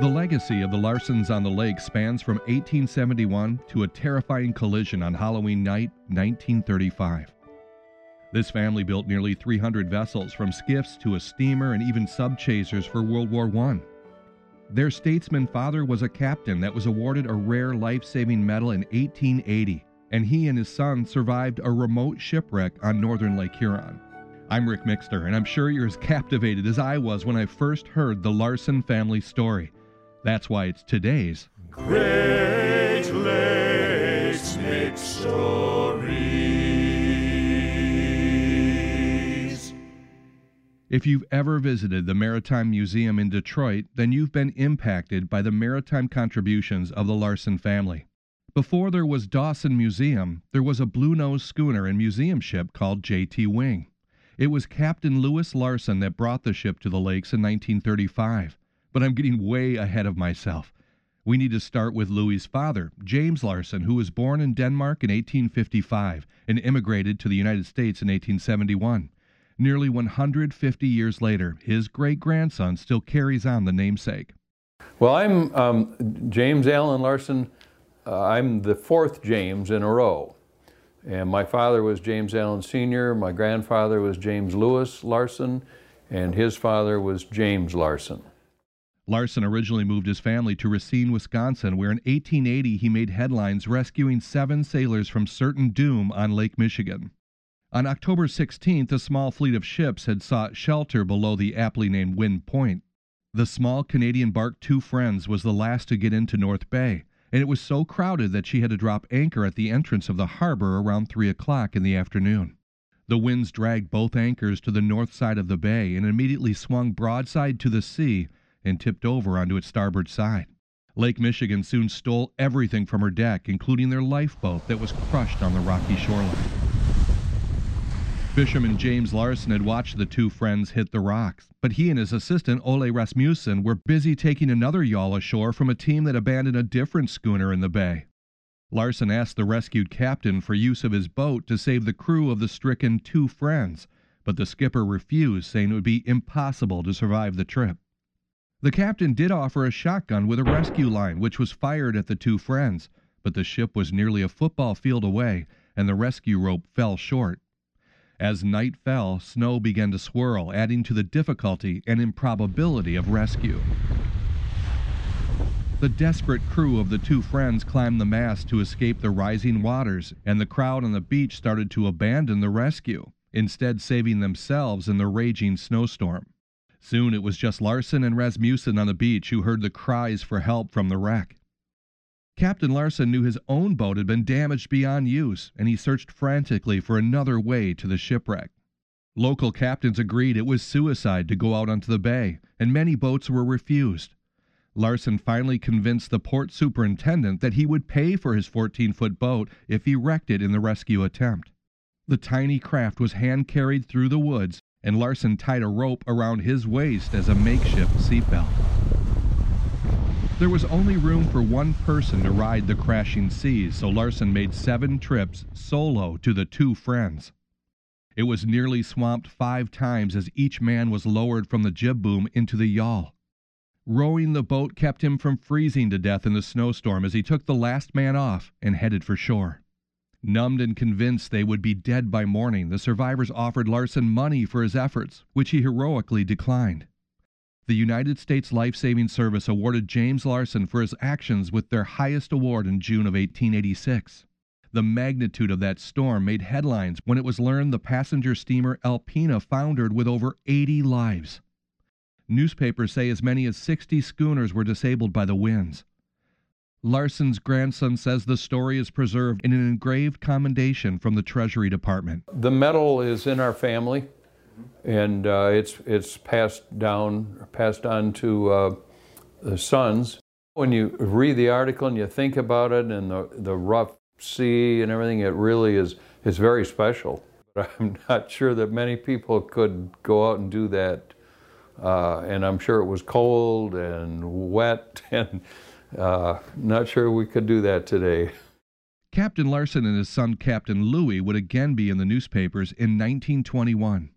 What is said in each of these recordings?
The legacy of the Larsons on the lake spans from 1871 to a terrifying collision on Halloween night, 1935. This family built nearly 300 vessels, from skiffs to a steamer and even sub-chasers for World War I. Their statesman father was a captain that was awarded a rare life saving medal in 1880, and he and his son survived a remote shipwreck on northern Lake Huron. I'm Rick Mixter, and I'm sure you're as captivated as I was when I first heard the Larson family story. That's why it's today's Great Lakes Mixtories. If you've ever visited the Maritime Museum in Detroit, then you've been impacted by the maritime contributions of the Larson family. Before there was Dossin Museum, there was a blue nose schooner and museum ship called J.T. Wing. It was Captain Louis Larson that brought the ship to the lakes in 1935. But I'm getting way ahead of myself. We need to start with Louis's father, James Larson, who was born in Denmark in 1855 and immigrated to the United States in 1871. Nearly 150 years later, his great grandson still carries on the namesake. Well, I'm um, James Allen Larson. Uh, I'm the fourth James in a row. And my father was James Allen Sr., my grandfather was James Lewis Larson, and his father was James Larson. Larson originally moved his family to Racine, Wisconsin, where in 1880 he made headlines rescuing seven sailors from certain doom on Lake Michigan. On October 16th, a small fleet of ships had sought shelter below the aptly named Wind Point. The small Canadian bark Two Friends was the last to get into North Bay and it was so crowded that she had to drop anchor at the entrance of the harbor around three o'clock in the afternoon. The winds dragged both anchors to the north side of the bay and immediately swung broadside to the sea and tipped over onto its starboard side. Lake Michigan soon stole everything from her deck, including their lifeboat that was crushed on the rocky shoreline. Fisherman James Larson had watched the two friends hit the rocks, but he and his assistant Ole Rasmussen were busy taking another yawl ashore from a team that abandoned a different schooner in the bay. Larson asked the rescued captain for use of his boat to save the crew of the stricken two friends, but the skipper refused, saying it would be impossible to survive the trip. The captain did offer a shotgun with a rescue line, which was fired at the two friends, but the ship was nearly a football field away, and the rescue rope fell short. As night fell, snow began to swirl, adding to the difficulty and improbability of rescue. The desperate crew of the two friends climbed the mast to escape the rising waters, and the crowd on the beach started to abandon the rescue, instead saving themselves in the raging snowstorm. Soon it was just Larson and Rasmussen on the beach who heard the cries for help from the wreck. Captain Larson knew his own boat had been damaged beyond use, and he searched frantically for another way to the shipwreck. Local captains agreed it was suicide to go out onto the bay, and many boats were refused. Larson finally convinced the port superintendent that he would pay for his 14 foot boat if he wrecked it in the rescue attempt. The tiny craft was hand carried through the woods, and Larson tied a rope around his waist as a makeshift seatbelt. There was only room for one person to ride the crashing seas, so Larson made seven trips solo to the two friends. It was nearly swamped five times as each man was lowered from the jib boom into the yawl. Rowing the boat kept him from freezing to death in the snowstorm as he took the last man off and headed for shore. Numbed and convinced they would be dead by morning, the survivors offered Larson money for his efforts, which he heroically declined the United States Life Saving Service awarded James Larson for his actions with their highest award in June of 1886. The magnitude of that storm made headlines when it was learned the passenger steamer Alpena foundered with over 80 lives. Newspapers say as many as 60 schooners were disabled by the winds. Larson's grandson says the story is preserved in an engraved commendation from the Treasury Department. The medal is in our family and uh, it's it's passed down, passed on to uh, the sons. When you read the article and you think about it and the the rough sea and everything, it really is is very special. But I'm not sure that many people could go out and do that. Uh, and I'm sure it was cold and wet, and uh, not sure we could do that today. Captain Larson and his son, Captain Louis, would again be in the newspapers in 1921.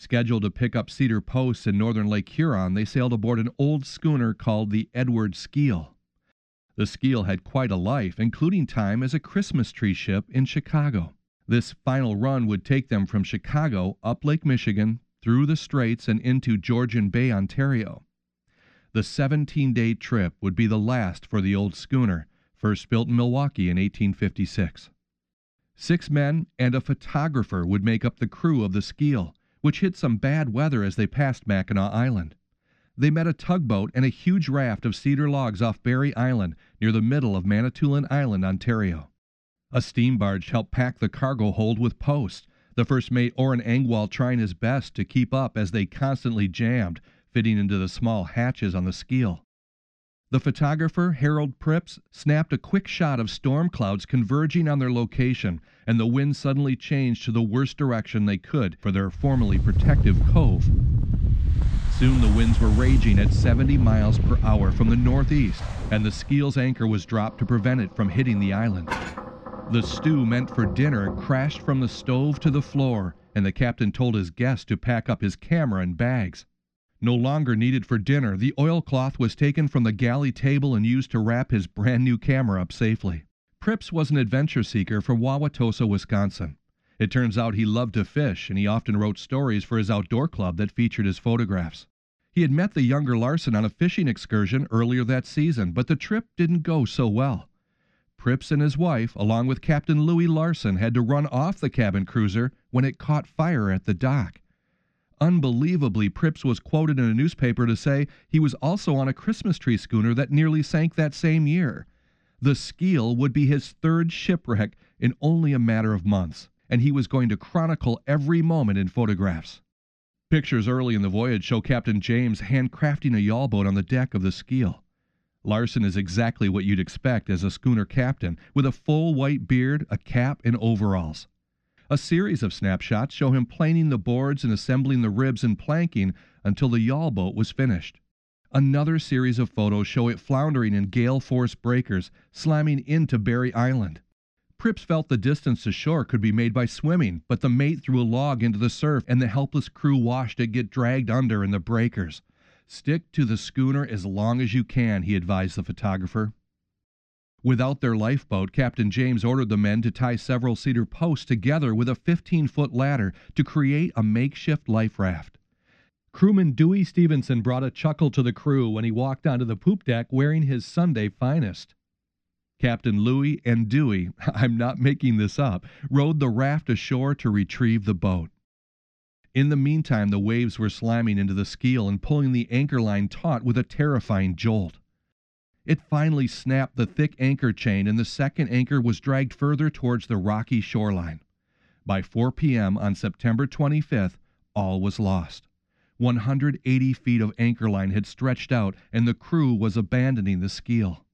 Scheduled to pick up cedar posts in northern Lake Huron, they sailed aboard an old schooner called the Edward Skeel. The Skeel had quite a life, including time as a Christmas tree ship in Chicago. This final run would take them from Chicago up Lake Michigan, through the Straits, and into Georgian Bay, Ontario. The 17 day trip would be the last for the old schooner, first built in Milwaukee in 1856. Six men and a photographer would make up the crew of the Skeel which hit some bad weather as they passed Mackinac Island. They met a tugboat and a huge raft of cedar logs off Barrie Island near the middle of Manitoulin Island, Ontario. A steam barge helped pack the cargo hold with posts, the first mate Orrin Engwall trying his best to keep up as they constantly jammed, fitting into the small hatches on the Skeel. The photographer, Harold Pripps, snapped a quick shot of storm clouds converging on their location, and the wind suddenly changed to the worst direction they could for their formerly protective cove. Soon the winds were raging at 70 miles per hour from the northeast, and the Skeel's anchor was dropped to prevent it from hitting the island. The stew meant for dinner crashed from the stove to the floor, and the captain told his guests to pack up his camera and bags. No longer needed for dinner, the oilcloth was taken from the galley table and used to wrap his brand new camera up safely. Pripps was an adventure seeker from Wauwatosa, Wisconsin. It turns out he loved to fish, and he often wrote stories for his outdoor club that featured his photographs. He had met the younger Larson on a fishing excursion earlier that season, but the trip didn't go so well. Pripps and his wife, along with Captain Louis Larson, had to run off the cabin cruiser when it caught fire at the dock. Unbelievably, Pripps was quoted in a newspaper to say he was also on a Christmas tree schooner that nearly sank that same year. The Skeel would be his third shipwreck in only a matter of months, and he was going to chronicle every moment in photographs. Pictures early in the voyage show Captain James handcrafting a yawl boat on the deck of the Skeel. Larson is exactly what you'd expect as a schooner captain, with a full white beard, a cap, and overalls. A series of snapshots show him planing the boards and assembling the ribs and planking until the yawl boat was finished. Another series of photos show it floundering in gale force breakers, slamming into Barrie Island. Pripps felt the distance to shore could be made by swimming, but the mate threw a log into the surf and the helpless crew watched it get dragged under in the breakers. Stick to the schooner as long as you can, he advised the photographer. Without their lifeboat, Captain James ordered the men to tie several cedar posts together with a 15 foot ladder to create a makeshift life raft. Crewman Dewey Stevenson brought a chuckle to the crew when he walked onto the poop deck wearing his Sunday finest. Captain Louis and Dewey, I'm not making this up, rowed the raft ashore to retrieve the boat. In the meantime, the waves were slamming into the Skeel and pulling the anchor line taut with a terrifying jolt. It finally snapped the thick anchor chain, and the second anchor was dragged further towards the rocky shoreline. By 4 p.m. on September 25th, all was lost. 180 feet of anchor line had stretched out, and the crew was abandoning the Skeel.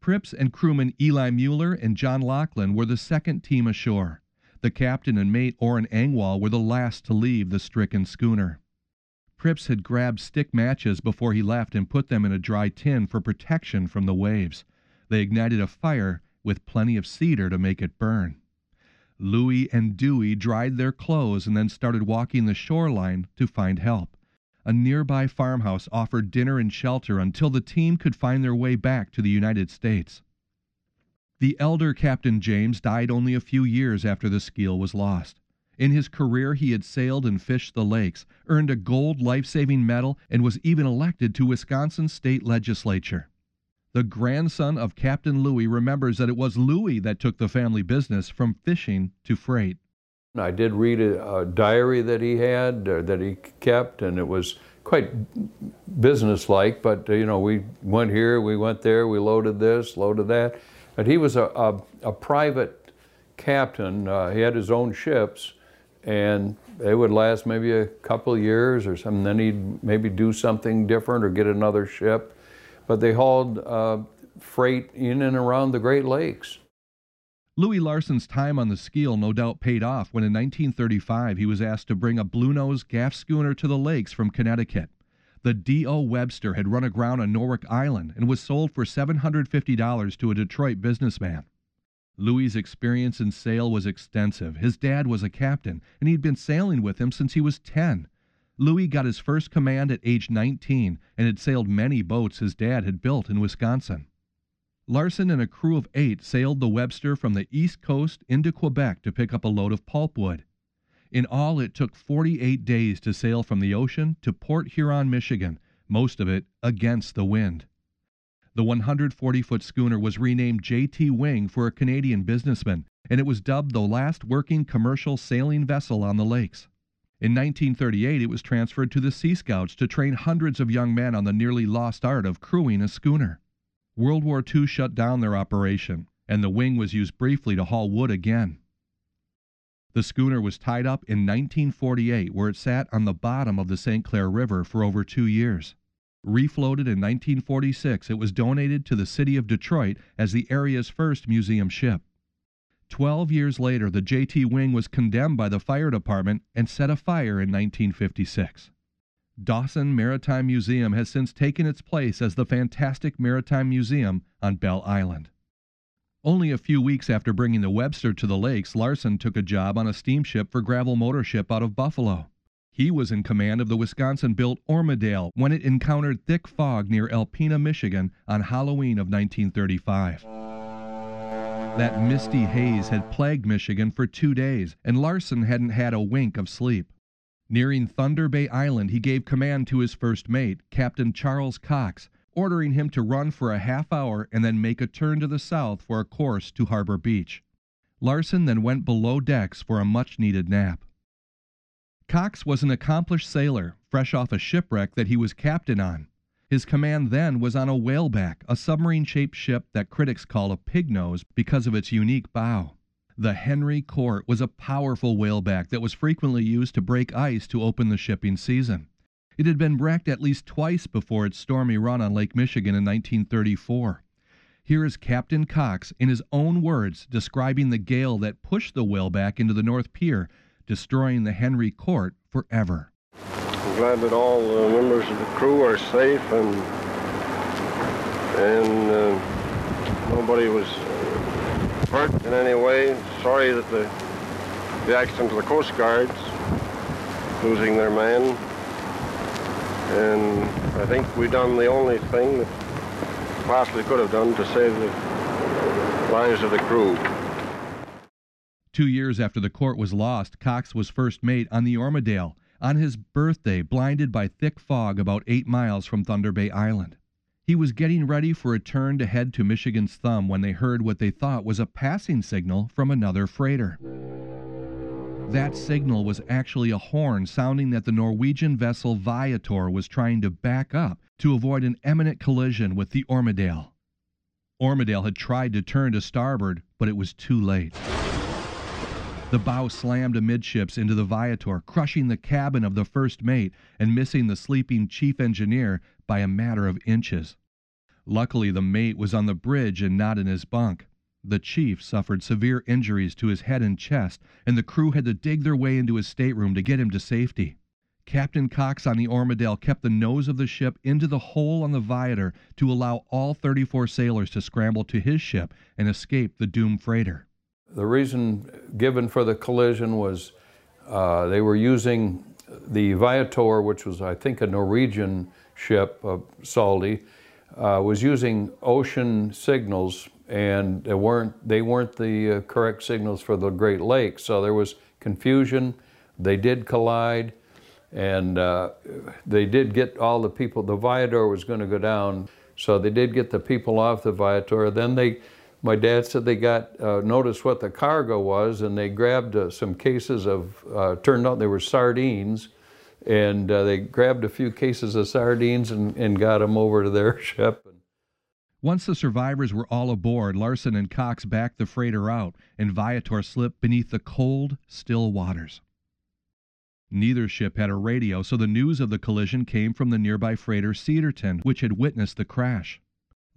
Pripps and crewman Eli Mueller and John Lachlan were the second team ashore. The captain and mate Oren Engwall were the last to leave the stricken schooner. Pripps had grabbed stick matches before he left and put them in a dry tin for protection from the waves. They ignited a fire with plenty of cedar to make it burn. Louis and Dewey dried their clothes and then started walking the shoreline to find help. A nearby farmhouse offered dinner and shelter until the team could find their way back to the United States. The elder Captain James died only a few years after the Skeel was lost. In his career, he had sailed and fished the lakes, earned a gold life saving medal, and was even elected to Wisconsin state legislature. The grandson of Captain Louis remembers that it was Louis that took the family business from fishing to freight. I did read a, a diary that he had, uh, that he kept, and it was quite businesslike. But uh, you know, we went here, we went there, we loaded this, loaded that. But he was a, a, a private captain. Uh, he had his own ships, and they would last maybe a couple years or something. Then he'd maybe do something different or get another ship. But they hauled uh, freight in and around the Great Lakes. Louis Larson's time on the Skeel no doubt paid off when in 1935 he was asked to bring a Bluenose gaff schooner to the lakes from Connecticut. The D.O. Webster had run aground on Norwich Island and was sold for $750 to a Detroit businessman. Louis's experience in sail was extensive. His dad was a captain, and he'd been sailing with him since he was 10. Louis got his first command at age 19 and had sailed many boats his dad had built in Wisconsin. Larson and a crew of eight sailed the Webster from the east coast into Quebec to pick up a load of pulpwood. In all, it took 48 days to sail from the ocean to Port Huron, Michigan, most of it against the wind. The 140 foot schooner was renamed J.T. Wing for a Canadian businessman, and it was dubbed the last working commercial sailing vessel on the lakes. In 1938, it was transferred to the Sea Scouts to train hundreds of young men on the nearly lost art of crewing a schooner. World War II shut down their operation, and the wing was used briefly to haul wood again. The schooner was tied up in 1948, where it sat on the bottom of the St. Clair River for over two years. Refloated in 1946, it was donated to the city of Detroit as the area's first museum ship. Twelve years later, the JT Wing was condemned by the fire department and set afire in 1956. Dossin Maritime Museum has since taken its place as the fantastic Maritime Museum on Belle Island. Only a few weeks after bringing the Webster to the lakes, Larson took a job on a steamship for Gravel Motor Ship out of Buffalo. He was in command of the Wisconsin built Ormidale when it encountered thick fog near Alpena, Michigan on Halloween of 1935. That misty haze had plagued Michigan for two days, and Larson hadn't had a wink of sleep. Nearing Thunder Bay Island, he gave command to his first mate, Captain Charles Cox, ordering him to run for a half hour and then make a turn to the south for a course to Harbor Beach. Larson then went below decks for a much needed nap. Cox was an accomplished sailor, fresh off a shipwreck that he was captain on. His command then was on a whaleback, a submarine shaped ship that critics call a pig nose because of its unique bow. The Henry Cort was a powerful whaleback that was frequently used to break ice to open the shipping season. It had been wrecked at least twice before its stormy run on Lake Michigan in 1934. Here is Captain Cox, in his own words, describing the gale that pushed the whaleback into the North Pier, destroying the Henry Cort forever. I'm glad that all the members of the crew are safe and and uh, nobody was hurt in any way. Sorry that the the accident to the Coast Guards losing their man. And I think we've done the only thing that possibly could have done to save the lives of the crew. Two years after the Cort was lost, Cox was first mate on the Ormidale on his birthday, blinded by thick fog about eight miles from Thunder Bay Island. He was getting ready for a turn to head to Michigan's Thumb when they heard what they thought was a passing signal from another freighter. That signal was actually a horn sounding that the Norwegian vessel Viator was trying to back up to avoid an imminent collision with the Ormidale. Ormidale had tried to turn to starboard, but it was too late. The bow slammed amidships into the Viator, crushing the cabin of the first mate and missing the sleeping chief engineer by a matter of inches. Luckily, the mate was on the bridge and not in his bunk. The chief suffered severe injuries to his head and chest, and the crew had to dig their way into his stateroom to get him to safety. Captain Cox on the Ormidale kept the nose of the ship into the hole on the Viator to allow all 34 sailors to scramble to his ship and escape the doomed freighter. The reason given for the collision was uh, they were using the Viator, which was, I think, a Norwegian ship, uh, Saldi, uh, was using ocean signals, and they weren't they weren't the uh, correct signals for the Great Lakes. So there was confusion. They did collide, and uh, they did get all the people. The Viator was going to go down, so they did get the people off the Viator. Then they my dad said they got uh, noticed what the cargo was and they grabbed uh, some cases of uh, turned out they were sardines and uh, they grabbed a few cases of sardines and, and got them over to their ship once the survivors were all aboard larson and cox backed the freighter out and viator slipped beneath the cold still waters Neither ship had a radio, so the news of the collision came from the nearby freighter Cedarton, which had witnessed the crash.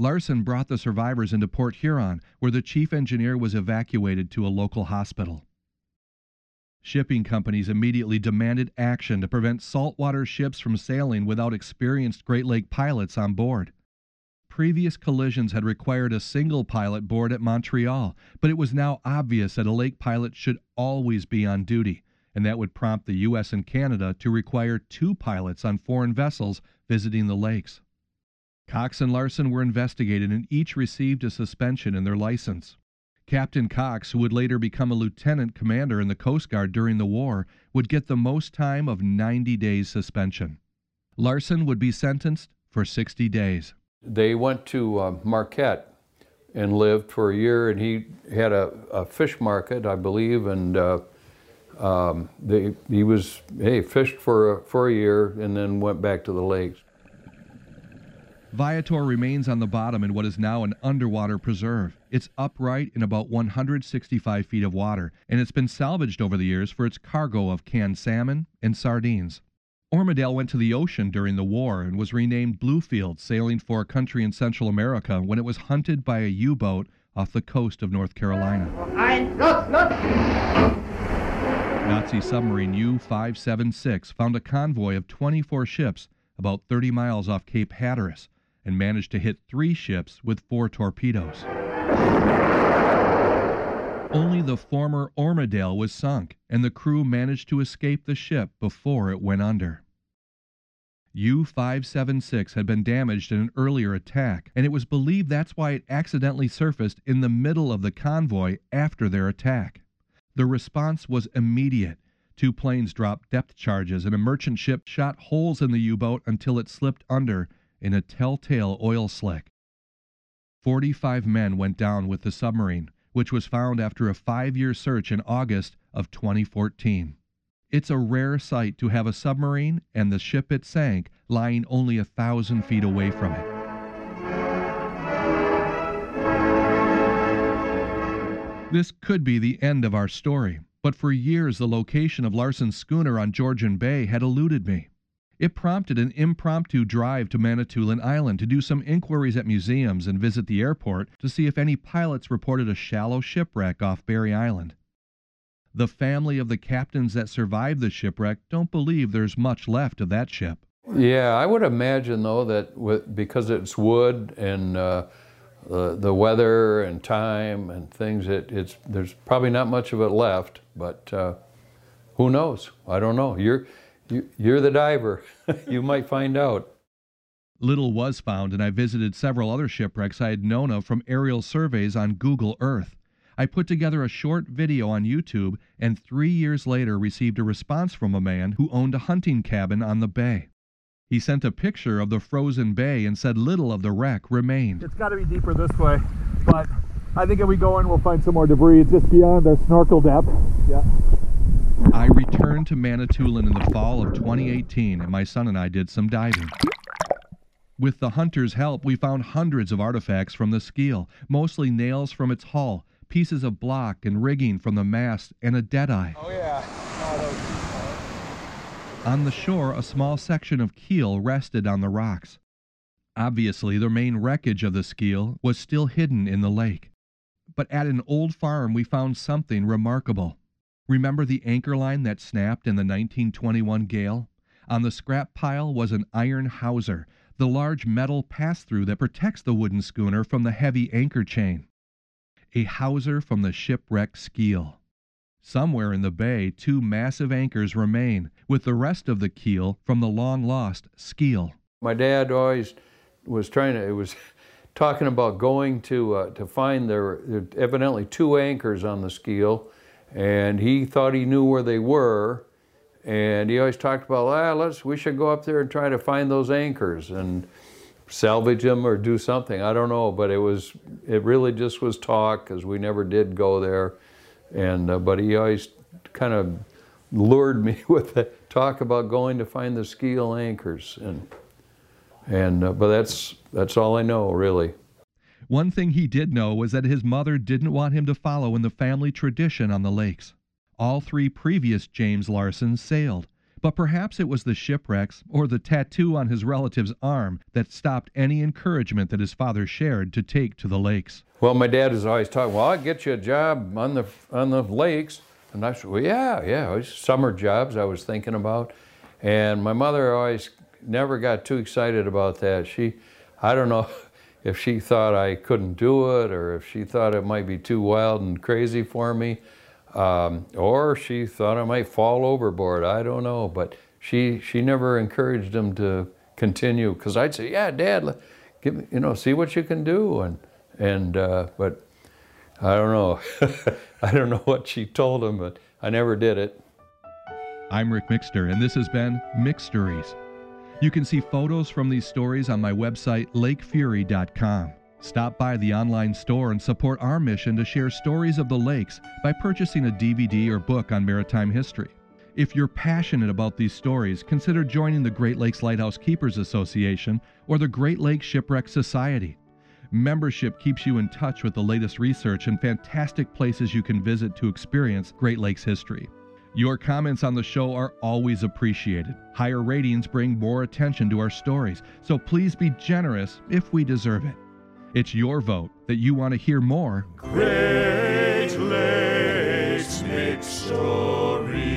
Larson brought the survivors into Port Huron, where the chief engineer was evacuated to a local hospital. Shipping companies immediately demanded action to prevent saltwater ships from sailing without experienced Great Lake pilots on board. Previous collisions had required a single pilot board at Montreal, but it was now obvious that a lake pilot should always be on duty, and that would prompt the U.S. and Canada to require two pilots on foreign vessels visiting the lakes. Cox and Larson were investigated and each received a suspension in their license. Captain Cox, who would later become a lieutenant commander in the Coast Guard during the war, would get the most time of 90 days suspension. Larson would be sentenced for 60 days. They went to uh, Marquette and lived for a year, and he had a, a fish market, I believe, and uh, um, they, he was, hey, fished for a, for a year and then went back to the lakes. Viator remains on the bottom in what is now an underwater preserve. It's upright in about 165 feet of water, and it's been salvaged over the years for its cargo of canned salmon and sardines. Ormidale went to the ocean during the war and was renamed Bluefield, sailing for a country in Central America when it was hunted by a U boat off the coast of North Carolina. Nazi submarine U 576 found a convoy of 24 ships about 30 miles off Cape Hatteras and managed to hit three ships with four torpedoes. Only the former Ormidale was sunk, and the crew managed to escape the ship before it went under. U 576 had been damaged in an earlier attack, and it was believed that's why it accidentally surfaced in the middle of the convoy after their attack. The response was immediate. Two planes dropped depth charges, and a merchant ship shot holes in the U boat until it slipped under in a telltale oil slick. 45 men went down with the submarine, which was found after a five year search in August of 2014. It's a rare sight to have a submarine and the ship it sank lying only a thousand feet away from it. This could be the end of our story, but for years the location of Larson's schooner on Georgian Bay had eluded me. It prompted an impromptu drive to Manitoulin Island to do some inquiries at museums and visit the airport to see if any pilots reported a shallow shipwreck off Barrie Island. The family of the captains that survived the shipwreck don't believe there's much left of that ship. Yeah, I would imagine though that with, because it's wood and uh, the, the weather and time and things, it, it's there's probably not much of it left. But uh, who knows? I don't know. You're you, you're the diver. you might find out. Little was found, and I visited several other shipwrecks I had known of from aerial surveys on Google Earth. I put together a short video on YouTube and three years later received a response from a man who owned a hunting cabin on the bay. He sent a picture of the frozen bay and said little of the wreck remained. It's got to be deeper this way, but I think if we go in, we'll find some more debris. It's just beyond our snorkel depth. Yeah. I returned to Manitoulin in the fall of 2018, and my son and I did some diving. With the hunter's help, we found hundreds of artifacts from the Skeel, mostly nails from its hull, pieces of block and rigging from the mast, and a deadeye. Oh, yeah. On the shore, a small section of keel rested on the rocks. Obviously, the main wreckage of the Skeel was still hidden in the lake. But at an old farm, we found something remarkable. Remember the anchor line that snapped in the 1921 gale? On the scrap pile was an iron hawser, the large metal pass through that protects the wooden schooner from the heavy anchor chain. A hawser from the shipwrecked Skeel. Somewhere in the bay, two massive anchors remain, with the rest of the keel from the long lost Skeel. My dad always was trying to, it was talking about going to, uh, to find there, there evidently two anchors on the Skeel and he thought he knew where they were and he always talked about ah, let's we should go up there and try to find those anchors and salvage them or do something. I don't know but it was it really just was talk because we never did go there. And uh, but he always kind of lured me with the talk about going to find the Skeel anchors and and uh, but that's that's all i know really one thing he did know was that his mother didn't want him to follow in the family tradition on the lakes. All three previous James Larsons sailed, but perhaps it was the shipwrecks or the tattoo on his relative's arm that stopped any encouragement that his father shared to take to the lakes. Well, my dad was always talking, well, I'll get you a job on the, on the lakes. And I said, well, yeah, yeah, it was summer jobs I was thinking about. And my mother always never got too excited about that. She, I don't know, if she thought I couldn't do it, or if she thought it might be too wild and crazy for me, um, or she thought I might fall overboard. I don't know, but she she never encouraged him to continue because I'd say, "Yeah, Dad, give me, you know, see what you can do," and and uh, but I don't know, I don't know what she told him, but I never did it. I'm Rick Mixter, and this has been Mixtories. You can see photos from these stories on my website, lakefury.com. Stop by the online store and support our mission to share stories of the lakes by purchasing a DVD or book on maritime history. If you're passionate about these stories, consider joining the Great Lakes Lighthouse Keepers Association or the Great Lakes Shipwreck Society. Membership keeps you in touch with the latest research and fantastic places you can visit to experience Great Lakes history. Your comments on the show are always appreciated. Higher ratings bring more attention to our stories, so please be generous if we deserve it. It's your vote that you want to hear more. Great Lakes Mixtories.